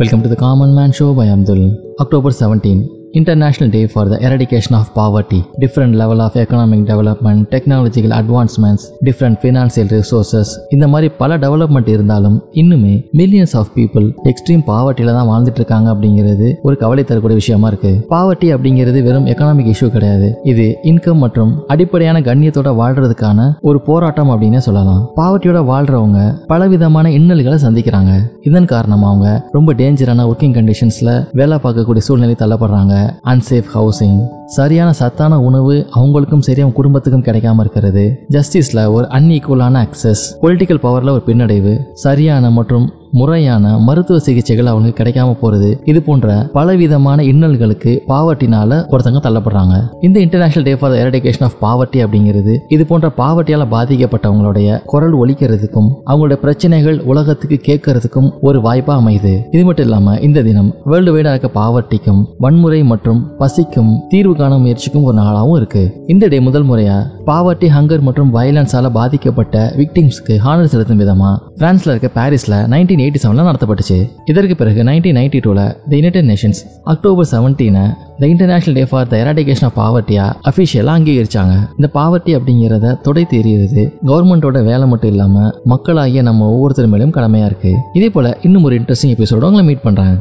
Welcome to the Common Man Show by Abdul. October 17. International Day for the Eradication of Poverty. Different level of economic development, technological advancements, different financial resources. இந்த மாதிரி பல development இருந்தாலும் இன்னுமே millions of people extreme பாவர்ட்டியில தான் வாழ்ந்துட்டு இருக்காங்க அப்படிங்கிறது ஒரு கவலை தரக்கூடிய விஷயமா இருக்கு. பாவர்ட்டி அப்படிங்கிறது வெறும் எக்கனாமிக் இஷ்யூ கிடையாது. இது இன்கம் மற்றும் அடிப்படையான கண்ணியத்தோட வாழ்றதுக்கான ஒரு போராட்டம் அப்படின்னே சொல்லலாம். பாவர்ட்டியோட வாழ்றவங்க பலவிதமான இன்னல்களை சந்திக்கிறாங்க. இதன் காரணமாக அவங்க ரொம்ப டேஞ்சரான ஒர்க்கிங் கண்டிஷன்ஸ்ல வேலை பார்க்கக்கூடிய சூழ்நிலை தள்ளப்படுறாங்க. அன்சேஃப் ஹவுசிங் சரியான சத்தான உணவு அவங்களுக்கும் சரி அவங்க குடும்பத்துக்கும் கிடைக்காம இருக்கிறது. ஜஸ்டிஸ்ல ஒரு அன்இக்குவலான அக்சஸ் பொலிட்டிக்கல் பவர்ல ஒரு பின்னடைவு சரியான மற்றும் முறையான மருத்துவ சிகிச்சைகள் அவங்களுக்கு கிடைக்காம போறது இது போன்ற பலவிதமான இன்னல்களுக்கு பாவர்ட்டினால ஒருத்தங்க தள்ளப்படுறாங்க. இந்த international day for eradication of poverty அப்படிங்கிறது இது போன்ற பாவர்ட்டியால பாதிக்கப்பட்டவங்களுடைய குரல் ஒலிக்கிறதுக்கும் அவங்களுடைய பிரச்சனைகள் உலகத்துக்கு கேட்கறதுக்கும் ஒரு வாய்ப்பா அமையுது. இது மட்டும் இல்லாம இந்த தினம் வேர்ல்டு வைடா இருக்க பாவர்ட்டிக்கும் வன்முறை மற்றும் பசிக்கும் தீர்வு காண முயற்சிக்கும் ஒரு நாளாகவும் இருக்கு. இந்த டே முதல் முறையா பாவர்ட்டி ஹங்கர் மற்றும் வயலன்ஸால பாதிக்கப்பட்ட விக்டிம்ஸ்க்கு ஹானர் செலுத்தும் விதமா? பிரான்ஸ்ல இருக்க பாரிஸ்ல நைன்டீன் எயிட்டி செவன்ல நடத்தப்பட்டுச்சு. இதற்கு பிறகு நைன்டீன் நைன்டி டூல the United Nations October செவன்டீனை the international day for the eradication of பாவர்ட்டியா அஃபிஷியலாக அங்கீகரிச்சாங்க. இந்த பாவர்ட்டி அப்படிங்கிறத தொடை தெரியுது கவர்மெண்டோட வேலை மட்டும் இல்லாம மக்களாகிய நம்ம ஒவ்வொருத்தர் மேலும் கடமையா இருக்கு. இதே போல இன்னும் ஒரு இன்ட்ரெஸ்டிங் எபிசோட உங்களை மீட் பண்ணுறாங்க